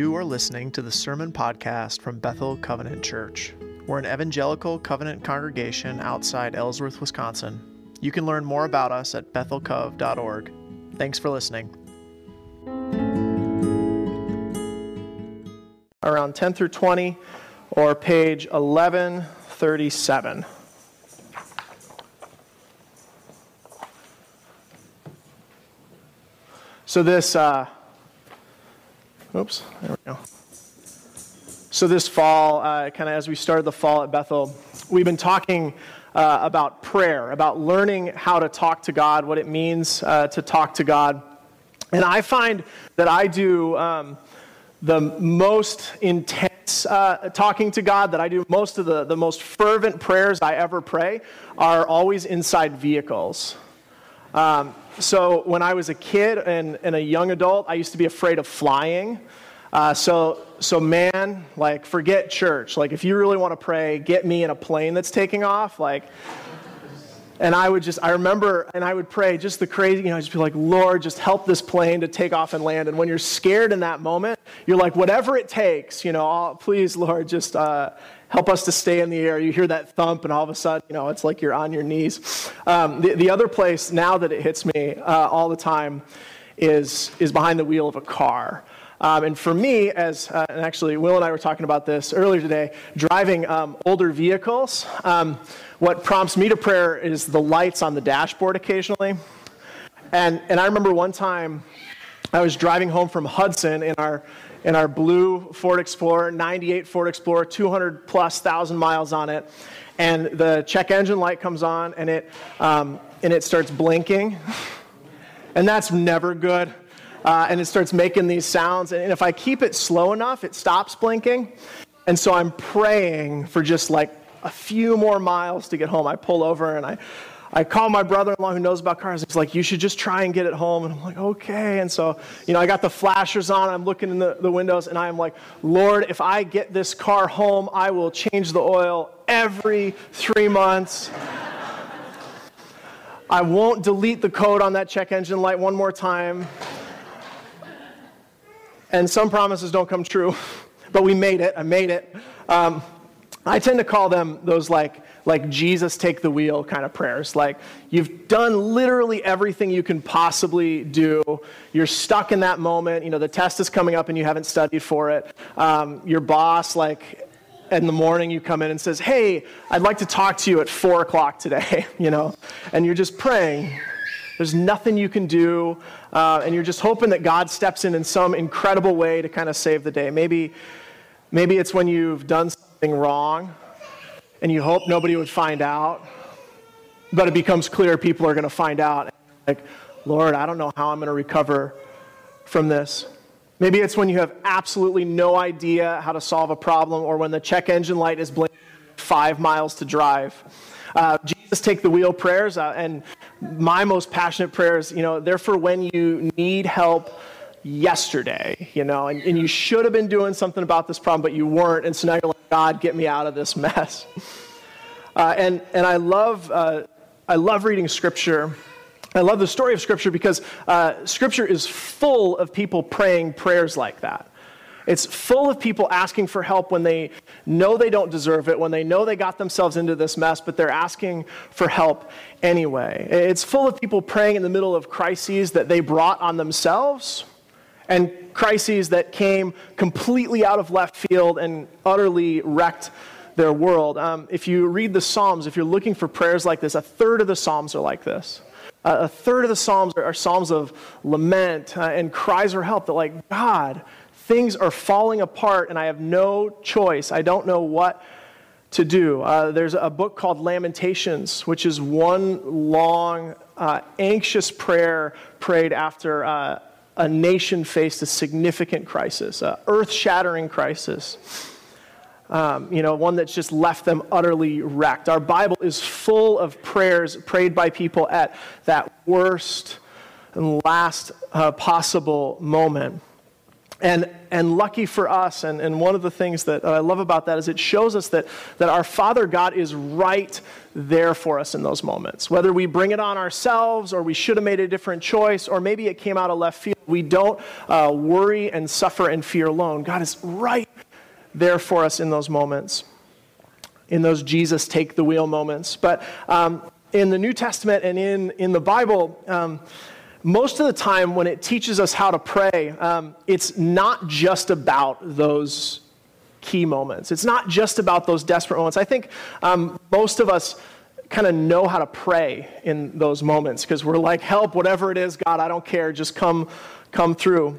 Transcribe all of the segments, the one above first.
You are listening to the Sermon Podcast from Bethel Covenant Church. We're an evangelical covenant congregation outside Ellsworth, Wisconsin. You can learn more about us at bethelcov.org. Thanks for listening. Around 10 through 20, or page 1137. So, this. Uh, Oops, there we go. So, this fall, uh, kind of as we started the fall at Bethel, we've been talking uh, about prayer, about learning how to talk to God, what it means uh, to talk to God. And I find that I do um, the most intense uh, talking to God, that I do most of the, the most fervent prayers I ever pray are always inside vehicles. Um, so when I was a kid and, and, a young adult, I used to be afraid of flying. Uh, so, so man, like, forget church. Like, if you really want to pray, get me in a plane that's taking off. Like, and I would just, I remember, and I would pray just the crazy, you know, just be like, Lord, just help this plane to take off and land. And when you're scared in that moment, you're like, whatever it takes, you know, please, Lord, just uh, help us to stay in the air. You hear that thump, and all of a sudden, you know, it's like you're on your knees. Um, the, the other place now that it hits me uh, all the time is, is behind the wheel of a car. Um, and for me, as uh, and actually Will and I were talking about this earlier today, driving um, older vehicles, um, what prompts me to prayer is the lights on the dashboard occasionally. And, and I remember one time I was driving home from Hudson in our in our blue Ford Explorer, 98 Ford Explorer, 200 plus thousand miles on it. And the check engine light comes on and it, um, and it starts blinking. And that's never good. Uh, and it starts making these sounds. And if I keep it slow enough, it stops blinking. And so I'm praying for just like a few more miles to get home. I pull over and I I call my brother-in-law who knows about cars. He's like, you should just try and get it home. And I'm like, okay. And so, you know, I got the flashers on. I'm looking in the, the windows and I'm like, Lord, if I get this car home, I will change the oil every three months. I won't delete the code on that check engine light one more time. And some promises don't come true, but we made it. I made it. Um, I tend to call them those like like Jesus take the wheel kind of prayers. Like you've done literally everything you can possibly do. You're stuck in that moment. You know, the test is coming up and you haven't studied for it. Um, your boss, like, in the morning you come in and says, Hey, I'd like to talk to you at four o'clock today, you know, and you're just praying. There's nothing you can do, uh, and you're just hoping that God steps in in some incredible way to kind of save the day. Maybe, maybe it's when you've done something wrong and you hope nobody would find out, but it becomes clear people are going to find out. Like, Lord, I don't know how I'm going to recover from this. Maybe it's when you have absolutely no idea how to solve a problem, or when the check engine light is blinking five miles to drive. Uh, Jesus, take the wheel prayers, uh, and my most passionate prayers, you know, they're for when you need help yesterday, you know, and, and you should have been doing something about this problem, but you weren't. And so now you're like, God, get me out of this mess. Uh, and, and I love, uh, I love reading scripture. I love the story of scripture because uh, scripture is full of people praying prayers like that. It's full of people asking for help when they know they don't deserve it, when they know they got themselves into this mess, but they're asking for help anyway. It's full of people praying in the middle of crises that they brought on themselves and crises that came completely out of left field and utterly wrecked their world. Um, if you read the Psalms, if you're looking for prayers like this, a third of the Psalms are like this. Uh, a third of the Psalms are, are Psalms of lament uh, and cries for help that, like, God, things are falling apart and I have no choice. I don't know what to do. Uh, there's a book called Lamentations, which is one long, uh, anxious prayer prayed after uh, a nation faced a significant crisis, an earth shattering crisis. Um, you know, one that's just left them utterly wrecked. Our Bible is full of prayers prayed by people at that worst and last uh, possible moment. And, and lucky for us, and, and one of the things that I love about that is it shows us that, that our Father God is right there for us in those moments. Whether we bring it on ourselves, or we should have made a different choice, or maybe it came out of left field, we don't uh, worry and suffer and fear alone. God is right there for us in those moments, in those Jesus take the wheel moments. But um, in the New Testament and in, in the Bible, um, most of the time when it teaches us how to pray, um, it's not just about those key moments. It's not just about those desperate moments. I think um, most of us kind of know how to pray in those moments because we're like, help, whatever it is, God, I don't care, just come, come through.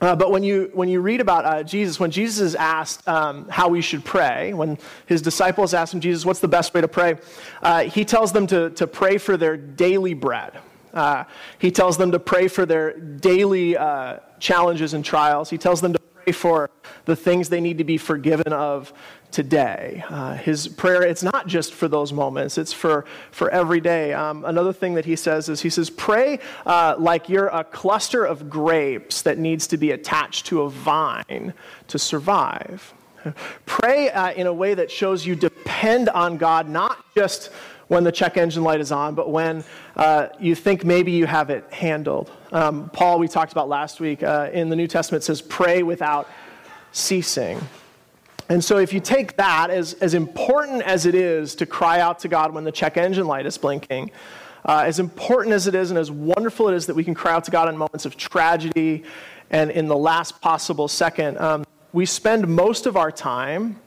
Uh, but when you, when you read about uh, Jesus, when Jesus is asked um, how we should pray, when his disciples ask him, Jesus, what's the best way to pray? Uh, he tells them to, to pray for their daily bread. Uh, he tells them to pray for their daily uh, challenges and trials. He tells them to pray for the things they need to be forgiven of today. Uh, his prayer, it's not just for those moments, it's for, for every day. Um, another thing that he says is he says, pray uh, like you're a cluster of grapes that needs to be attached to a vine to survive. Pray uh, in a way that shows you depend on God, not just when the check engine light is on, but when uh, you think maybe you have it handled. Um, Paul, we talked about last week, uh, in the New Testament says, pray without ceasing. And so, if you take that, as, as important as it is to cry out to God when the check engine light is blinking, uh, as important as it is and as wonderful it is that we can cry out to God in moments of tragedy and in the last possible second, um, we spend most of our time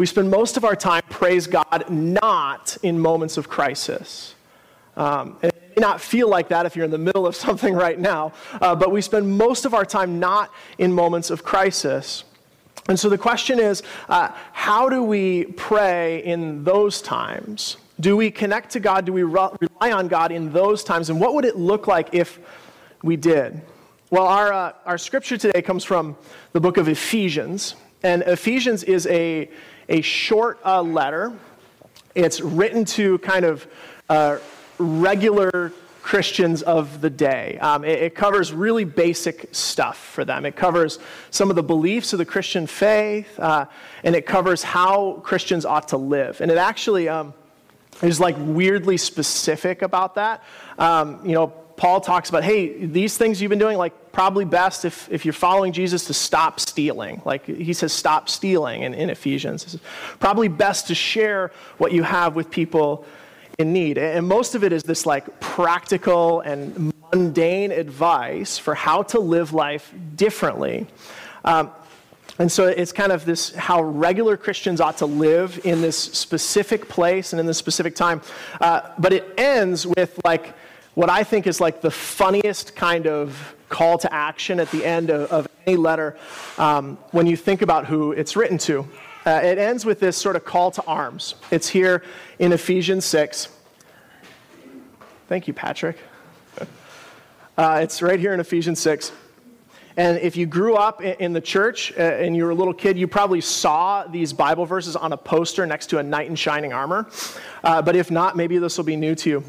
we spend most of our time, praise God, not in moments of crisis. Um, it may not feel like that if you're in the middle of something right now, uh, but we spend most of our time not in moments of crisis. And so the question is uh, how do we pray in those times? Do we connect to God? Do we re- rely on God in those times? And what would it look like if we did? Well, our, uh, our scripture today comes from the book of Ephesians. And Ephesians is a, a short uh, letter. It's written to kind of uh, regular Christians of the day. Um, it, it, covers really basic stuff for them. It covers some of the beliefs of the Christian faith, uh, and it covers how Christians ought to live. And it actually um, is like weirdly specific about that. Um, you know, Paul talks about, hey, these things you've been doing, like probably best if, if you're following Jesus to stop stealing. Like he says, stop stealing in, in Ephesians. Probably best to share what you have with people in need. And most of it is this like practical and mundane advice for how to live life differently. Um, and so it's kind of this how regular Christians ought to live in this specific place and in this specific time. Uh, but it ends with like, what I think is like the funniest kind of call to action at the end of, of any letter um, when you think about who it's written to. Uh, it ends with this sort of call to arms. It's here in Ephesians 6. Thank you, Patrick. Uh, it's right here in Ephesians 6. And if you grew up in the church uh, and you were a little kid, you probably saw these Bible verses on a poster next to a knight in shining armor. Uh, but if not, maybe this will be new to you.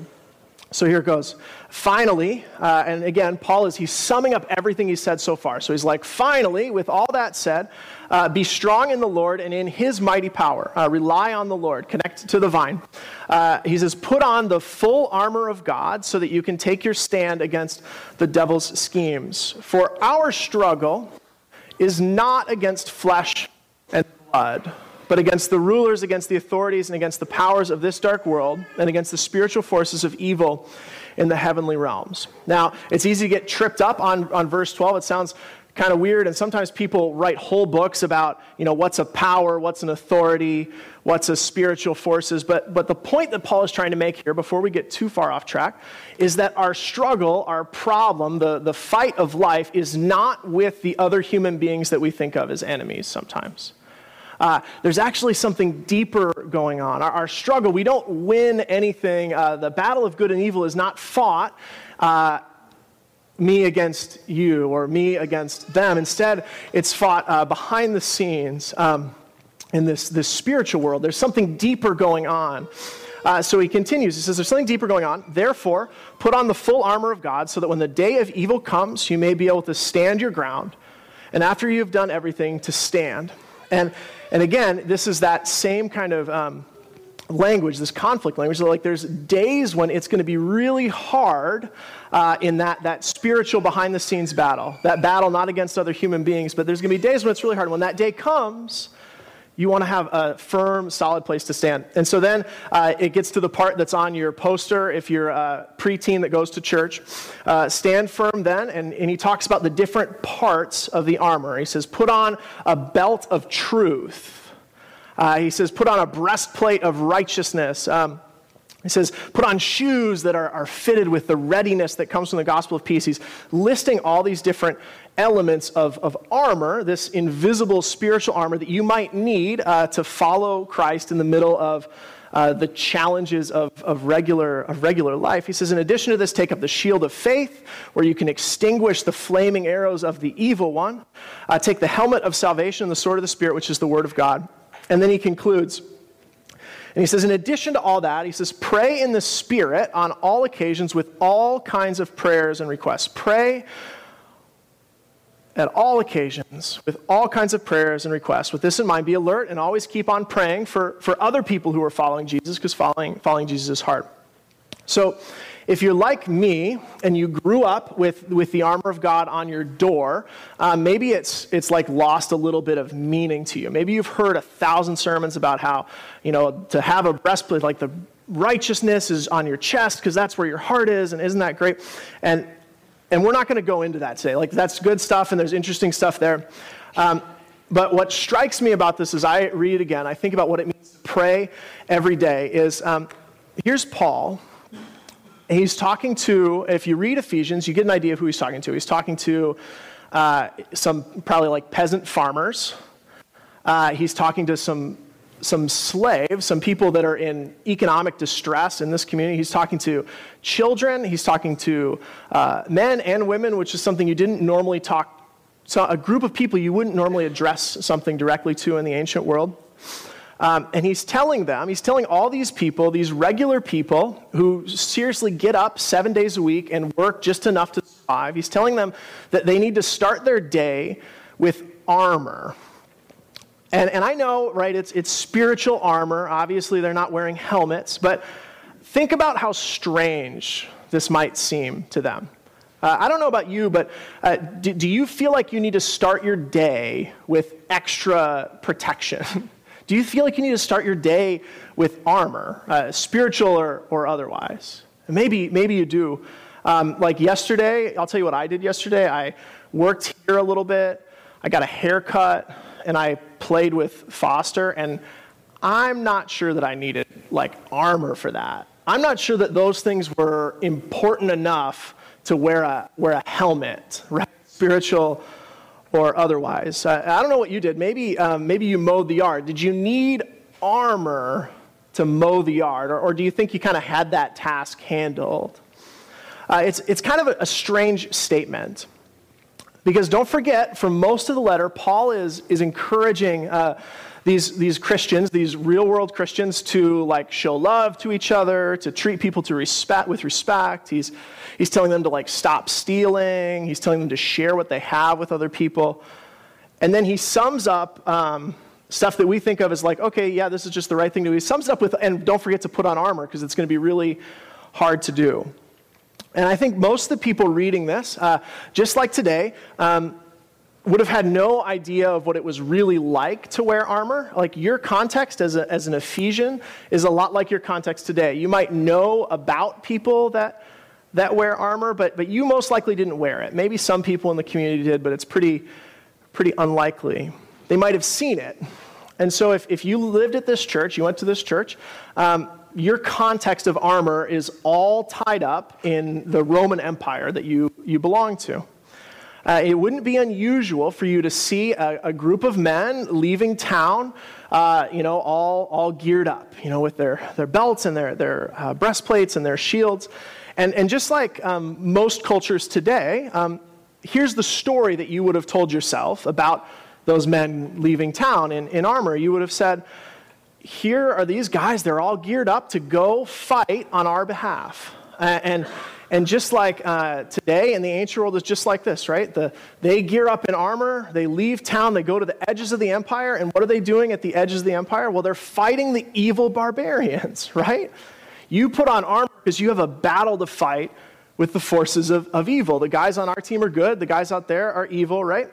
So here it goes. Finally, uh, and again, Paul is he's summing up everything he said so far. So he's like, finally, with all that said, uh, be strong in the Lord and in His mighty power. Uh, rely on the Lord. Connect to the vine. Uh, he says, put on the full armor of God so that you can take your stand against the devil's schemes. For our struggle is not against flesh and blood but against the rulers, against the authorities, and against the powers of this dark world, and against the spiritual forces of evil in the heavenly realms. Now, it's easy to get tripped up on, on verse 12. It sounds kind of weird, and sometimes people write whole books about, you know, what's a power, what's an authority, what's a spiritual forces. But, but the point that Paul is trying to make here, before we get too far off track, is that our struggle, our problem, the, the fight of life is not with the other human beings that we think of as enemies sometimes. Uh, there's actually something deeper going on. Our, our struggle, we don't win anything. Uh, the battle of good and evil is not fought. Uh, me against you or me against them. Instead, it's fought uh, behind the scenes um, in this, this spiritual world. There's something deeper going on. Uh, so he continues. He says, There's something deeper going on. Therefore, put on the full armor of God so that when the day of evil comes, you may be able to stand your ground. And after you've done everything, to stand. And, and again, this is that same kind of um, language, this conflict language. So like there's days when it's going to be really hard uh, in that, that spiritual behind the scenes battle. That battle not against other human beings, but there's going to be days when it's really hard. When that day comes, you want to have a firm, solid place to stand. And so then uh, it gets to the part that's on your poster if you're a preteen that goes to church. Uh, stand firm then, and, and he talks about the different parts of the armor. He says, put on a belt of truth. Uh, he says, put on a breastplate of righteousness. Um, he says, put on shoes that are, are fitted with the readiness that comes from the gospel of peace. He's listing all these different elements of, of armor, this invisible spiritual armor that you might need uh, to follow Christ in the middle of uh, the challenges of, of, regular, of regular life. He says, in addition to this, take up the shield of faith, where you can extinguish the flaming arrows of the evil one. Uh, take the helmet of salvation and the sword of the Spirit, which is the word of God. And then he concludes, and he says, in addition to all that, he says, pray in the Spirit on all occasions with all kinds of prayers and requests. Pray at all occasions with all kinds of prayers and requests. With this in mind, be alert and always keep on praying for, for other people who are following Jesus, because following, following Jesus is hard. So, if you're like me and you grew up with, with the armor of God on your door, uh, maybe it's, it's like lost a little bit of meaning to you. Maybe you've heard a thousand sermons about how, you know, to have a breastplate, like the righteousness is on your chest because that's where your heart is, and isn't that great? And, and we're not going to go into that today. Like, that's good stuff, and there's interesting stuff there. Um, but what strikes me about this as I read it again, I think about what it means to pray every day, is um, here's Paul he's talking to, if you read Ephesians, you get an idea of who he's talking to. He's talking to uh, some probably like peasant farmers. Uh, he's talking to some, some slaves, some people that are in economic distress in this community. He's talking to children. He's talking to uh, men and women, which is something you didn't normally talk so a group of people you wouldn't normally address something directly to in the ancient world. Um, and he's telling them, he's telling all these people, these regular people who seriously get up seven days a week and work just enough to survive, he's telling them that they need to start their day with armor. And, and I know, right, it's, it's spiritual armor. Obviously, they're not wearing helmets, but think about how strange this might seem to them. Uh, I don't know about you, but uh, do, do you feel like you need to start your day with extra protection? Do you feel like you need to start your day with armor, uh, spiritual or, or otherwise? maybe, maybe you do. Um, like yesterday, I'll tell you what I did yesterday. I worked here a little bit, I got a haircut, and I played with Foster, and I'm not sure that I needed like armor for that. I'm not sure that those things were important enough to wear a, wear a helmet, right? Spiritual or otherwise. I, don't know what you did. Maybe, um, maybe you mowed the yard. Did you need armor to mow the yard, or, or do you think you kind of had that task handled? Uh, it's, it's kind of a, a strange statement. Because don't forget, for most of the letter, Paul is, is encouraging uh, these, these Christians, these real world Christians, to like show love to each other, to treat people to respect, with respect. He's, He's telling them to like stop stealing. He's telling them to share what they have with other people. And then he sums up um, stuff that we think of as like, okay, yeah, this is just the right thing to do. He sums up with, and don't forget to put on armor because it's going to be really hard to do. And I think most of the people reading this, uh, just like today, um, would have had no idea of what it was really like to wear armor. Like your context as, a, as an Ephesian is a lot like your context today. You might know about people that that wear armor, but, but you most likely didn't wear it. Maybe some people in the community did, but it's pretty, pretty unlikely. They might have seen it. And so if, if you lived at this church, you went to this church, um, your context of armor is all tied up in the Roman Empire that you, you belong to. Uh, it wouldn't be unusual for you to see a, a group of men leaving town, uh, you know, all, all geared up, you know, with their, their belts and their, their uh, breastplates and their shields. And, and just like um, most cultures today, um, here's the story that you would have told yourself about those men leaving town in, in armor. You would have said, Here are these guys, they're all geared up to go fight on our behalf. And, And just like uh, today in the ancient world is just like this, right? The, they gear up in armor, they leave town, they go to the edges of the empire, and what are they doing at the edges of the empire? Well, they're fighting the evil barbarians, right? You put on armor because you have a battle to fight with the forces of, of evil. The guys on our team are good, the guys out there are evil, right?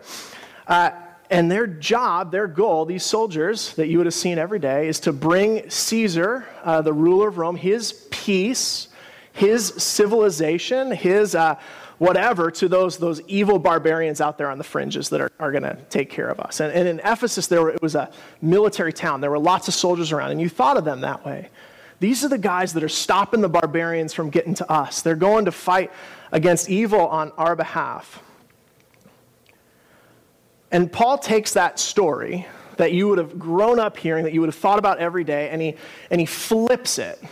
Uh, and their job, their goal, these soldiers that you would have seen every day, is to bring Caesar, uh, the ruler of Rome, his peace, his civilization, his uh, whatever to those, those evil barbarians out there on the fringes that are, are going to take care of us. And, and in Ephesus, there were, it was a military town. There were lots of soldiers around, and you thought of them that way. These are the guys that are stopping the barbarians from getting to us. They're going to fight against evil on our behalf. And Paul takes that story that you would have grown up hearing, that you would have thought about every day, and he, and he flips it.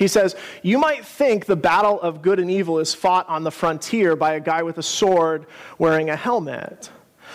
He says, You might think the battle of good and evil is fought on the frontier by a guy with a sword wearing a helmet.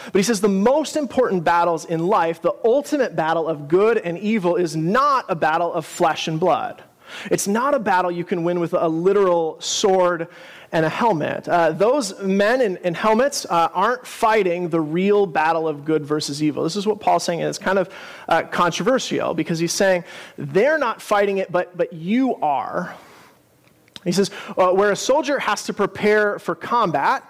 But he says the most important battles in life, the ultimate battle of good and evil, is not a battle of flesh and blood. It's not a battle you can win with a literal sword and a helmet. Uh, those men in, in helmets uh, aren't fighting the real battle of good versus evil. This is what Paul's saying, and it's kind of uh, controversial because he's saying they're not fighting it, but, but you are. He says, uh, where a soldier has to prepare for combat,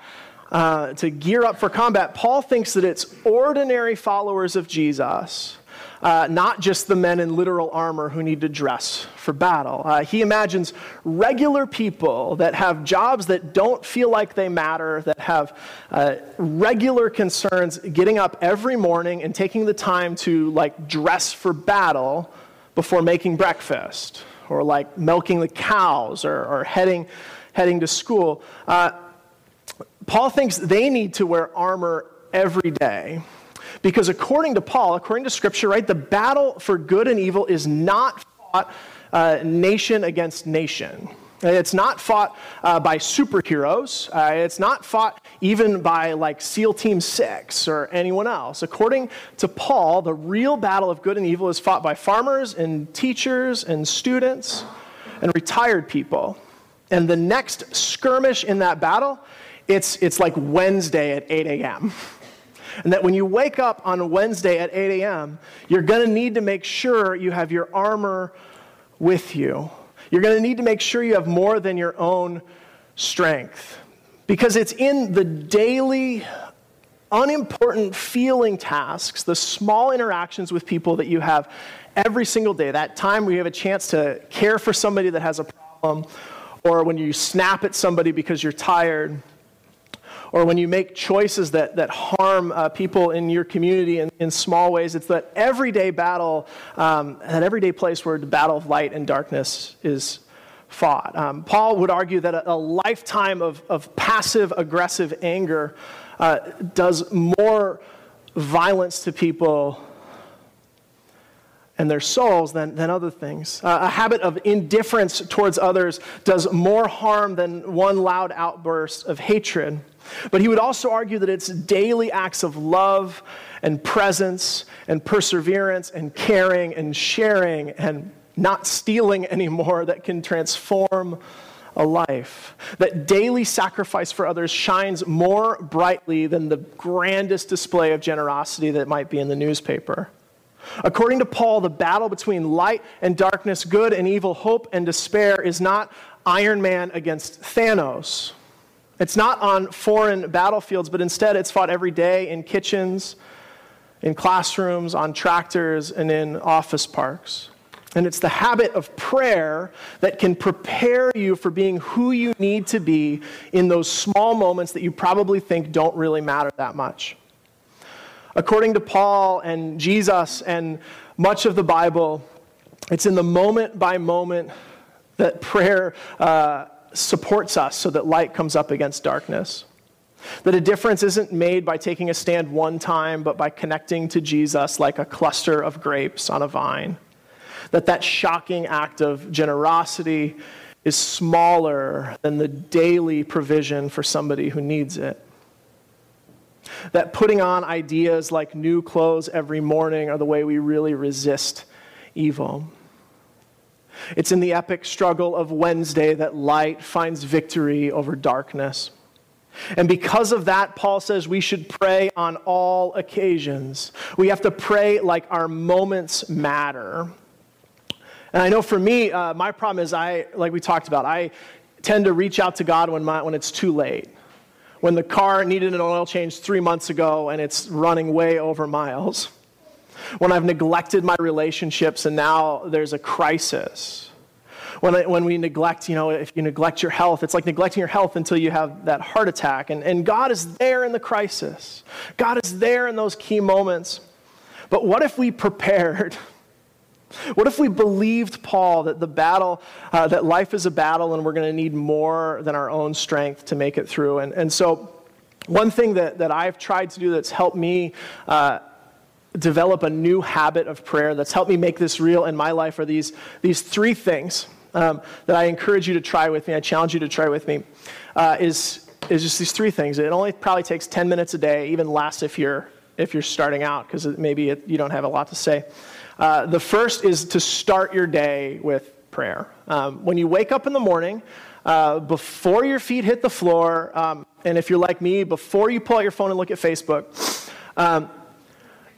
uh, to gear up for combat, Paul thinks that it's ordinary followers of Jesus uh, not just the men in literal armor who need to dress for battle. Uh, he imagines regular people that have jobs that don't feel like they matter, that have uh, regular concerns, getting up every morning and taking the time to like dress for battle before making breakfast, or like milking the cows, or, or heading heading to school. Uh, Paul thinks they need to wear armor every day. Because according to Paul, according to Scripture, right, the battle for good and evil is not fought uh, nation against nation. It's not fought uh, by superheroes. Uh, it's not fought even by like SEAL Team 6 or anyone else. According to Paul, the real battle of good and evil is fought by farmers and teachers and students and retired people. And the next skirmish in that battle, it's, it's like Wednesday at 8 a.m. And that when you wake up on Wednesday at 8 a.m., you're going to need to make sure you have your armor with you. You're going to need to make sure you have more than your own strength. Because it's in the daily, unimportant feeling tasks, the small interactions with people that you have every single day, that time where you have a chance to care for somebody that has a problem, or when you snap at somebody because you're tired or when you make choices that, that harm uh, people in your community in, in small ways. It's that everyday battle, um, that everyday place where the battle of light and darkness is fought. Um, Paul would argue that a, a lifetime of, of passive aggressive anger uh, does more violence to people and their souls than, than other things. Uh, a habit of indifference towards others does more harm than one loud outburst of hatred. But he would also argue that it's daily acts of love and presence and perseverance and caring and sharing and not stealing anymore that can transform a life. That daily sacrifice for others shines more brightly than the grandest display of generosity that might be in the newspaper. According to Paul, the battle between light and darkness, good and evil, hope and despair is not Iron Man against Thanos. It's not on foreign battlefields, but instead it's fought every day in kitchens, in classrooms, on tractors, and in office parks. And it's the habit of prayer that can prepare you for being who you need to be in those small moments that you probably think don't really matter that much. According to Paul and Jesus and much of the Bible, it's in the moment by moment that prayer uh, supports us so that light comes up against darkness. That a difference isn't made by taking a stand one time, but by connecting to Jesus like a cluster of grapes on a vine. That that shocking act of generosity is smaller than the daily provision for somebody who needs it. That putting on ideas like new clothes every morning are the way we really resist evil. It's in the epic struggle of Wednesday that light finds victory over darkness. And because of that, Paul says we should pray on all occasions. We have to pray like our moments matter. And I know for me, uh, my problem is I, like we talked about, I tend to reach out to God when, my, when it's too late. When the car needed an oil change three months ago and it's running way over miles. When I've neglected my relationships and now there's a crisis when, I, when we neglect, you know, if you neglect your health, it's like neglecting your health until you have that heart attack. And, and God is there in the crisis, God is there in those key moments. But what if we prepared? What if we believed Paul that the battle, uh, that life is a battle and we're going to need more than our own strength to make it through? And, and so, one thing that, that I've tried to do that's helped me uh, develop a new habit of prayer, that's helped me make this real in my life, are these, these three things um, that I encourage you to try with me, I challenge you to try with me, uh, is, is just these three things. It only probably takes 10 minutes a day, even less if you're, if you're starting out, because maybe it, you don't have a lot to say. Uh, the first is to start your day with prayer. Um, when you wake up in the morning, uh, before your feet hit the floor, um, and if you're like me, before you pull out your phone and look at Facebook, um,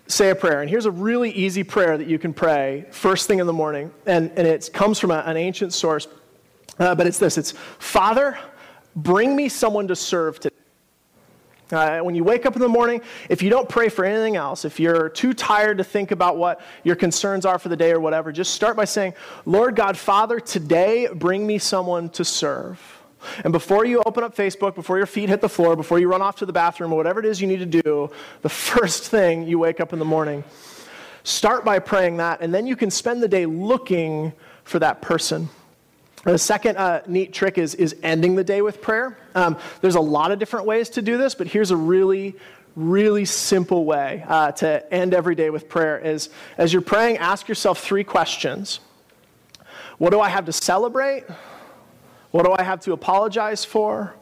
say a prayer. And here's a really easy prayer that you can pray first thing in the morning. And, and it comes from a, an ancient source, uh, but it's this it's Father, bring me someone to serve today. Uh, when you wake up in the morning, if you don't pray for anything else, if you're too tired to think about what your concerns are for the day or whatever, just start by saying, Lord God, Father, today bring me someone to serve. And before you open up Facebook, before your feet hit the floor, before you run off to the bathroom, or whatever it is you need to do, the first thing you wake up in the morning, start by praying that, and then you can spend the day looking for that person. The second uh, neat trick is, is ending the day with prayer. Um, there's a lot of different ways to do this, but here's a really, really simple way uh, to end every day with prayer is as you're praying, ask yourself three questions. What do I have to celebrate? What do I have to apologize for?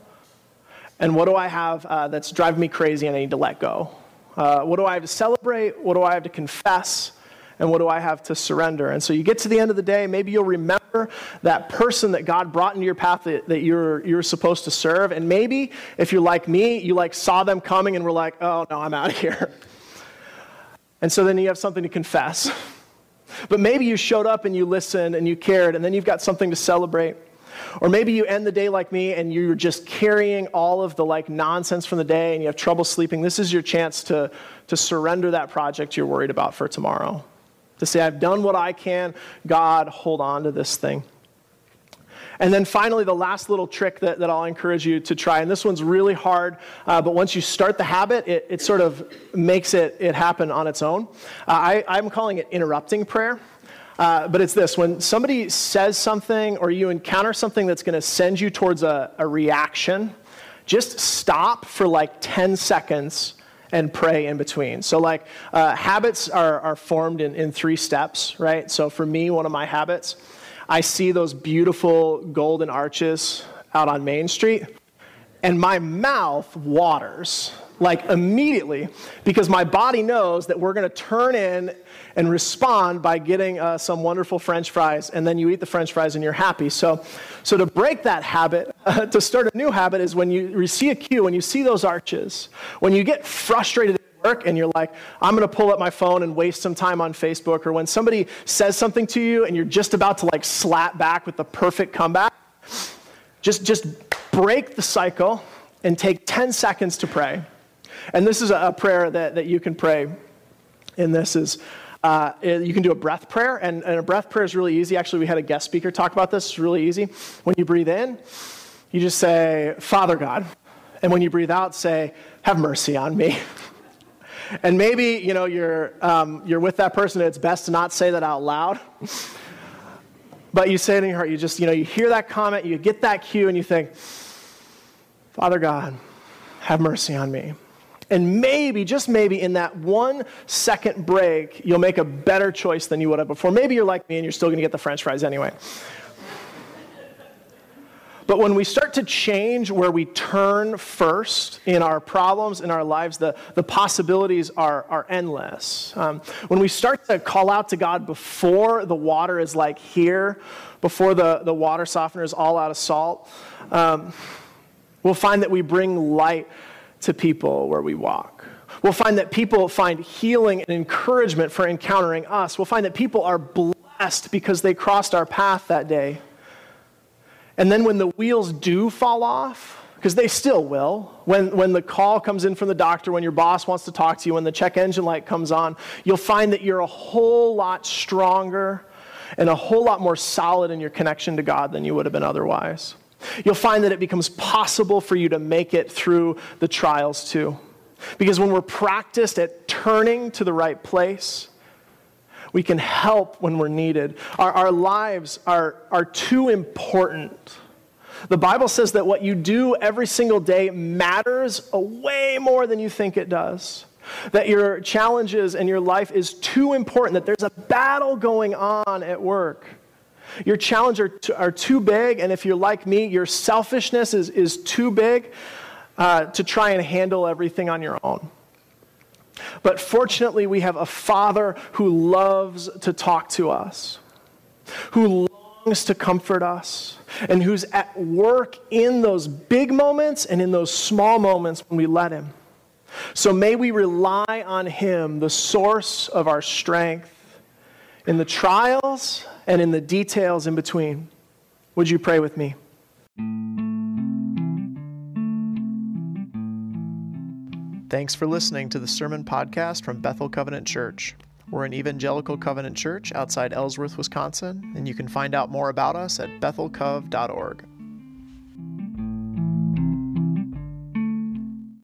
And what do I have uh, that's driving me crazy and I need to let go? Uh, what do I have to celebrate? What do I have to confess? And what do I have to surrender? And so you get to the end of the day, maybe you'll remember that person that God brought into your path that, that you're, you're supposed to serve. And maybe if you're like me, you like saw them coming and were like, oh no, I'm out of here. And so then you have something to confess. But maybe you showed up and you listened and you cared, and then you've got something to celebrate. Or maybe you end the day like me and you're just carrying all of the like nonsense from the day and you have trouble sleeping. This is your chance to, to surrender that project you're worried about for tomorrow. To say, I've done what I can. God, hold on to this thing. And then finally, the last little trick that, that I'll encourage you to try, and this one's really hard, uh, but once you start the habit, it, it sort of makes it, it happen on its own. Uh, I, I'm calling it interrupting prayer. Uh, but it's this when somebody says something or you encounter something that's going to send you towards a, a reaction, just stop for like 10 seconds and pray in between. So, like, uh, habits are, are formed in, in three steps, right? So, for me, one of my habits, I see those beautiful golden arches out on Main Street, and my mouth waters like immediately because my body knows that we're going to turn in and respond by getting uh, some wonderful french fries and then you eat the french fries and you're happy. So so to break that habit uh, to start a new habit is when you see a cue when you see those arches when you get frustrated at work and you're like i'm going to pull up my phone and waste some time on facebook or when somebody says something to you and you're just about to like slap back with the perfect comeback just just break the cycle and take 10 seconds to pray and this is a prayer that, that you can pray and this is uh, you can do a breath prayer, and, and, a breath prayer is really easy. Actually, we had a guest speaker talk about this. It's really easy. When you breathe in, you just say, Father God. And when you breathe out, say, Have mercy on me. and maybe, you know, you're, um, you're with that person, it's best to not say that out loud. but you say it in your heart, you just, you know, you hear that comment, you get that cue, and you think, Father God, have mercy on me. And maybe, just maybe, in that one second break, you'll make a better choice than you would have before. Maybe you're like me and you're still going to get the french fries anyway. But when we start to change where we turn first in our problems, in our lives, the, the possibilities are, are endless. Um, when we start to call out to God before the water is like here, before the, the water softener is all out of salt, um, we'll find that we bring light to people where we walk. We'll find that people find healing and encouragement for encountering us. We'll find that people are blessed because they crossed our path that day. And then when the wheels do fall off, because they still will, when, when the call comes in from the doctor, when your boss wants to talk to you, when the check engine light comes on, you'll find that you're a whole lot stronger and a whole lot more solid in your connection to God than you would have been otherwise. You'll find that it becomes possible for you to make it through the trials too. Because when we're practiced at turning to the right place, we can help when we're needed. Our, our lives are, are too important. The Bible says that what you do every single day matters way more than you think it does. That your challenges and your life is too important, that there's a battle going on at work. Your challenges are, are too big, and if you're like me, your selfishness is, is too big uh, to try and handle everything on your own. But fortunately, we have a Father who loves to talk to us, who longs to comfort us, and who's at work in those big moments and in those small moments when we let Him. So may we rely on Him, the source of our strength, in the trials and in the details in between. Would you pray with me? Thanks for listening to the Sermon Podcast from Bethel Covenant Church. We're an evangelical covenant church outside Ellsworth, Wisconsin, and you can find out more about us at bethelcov.org.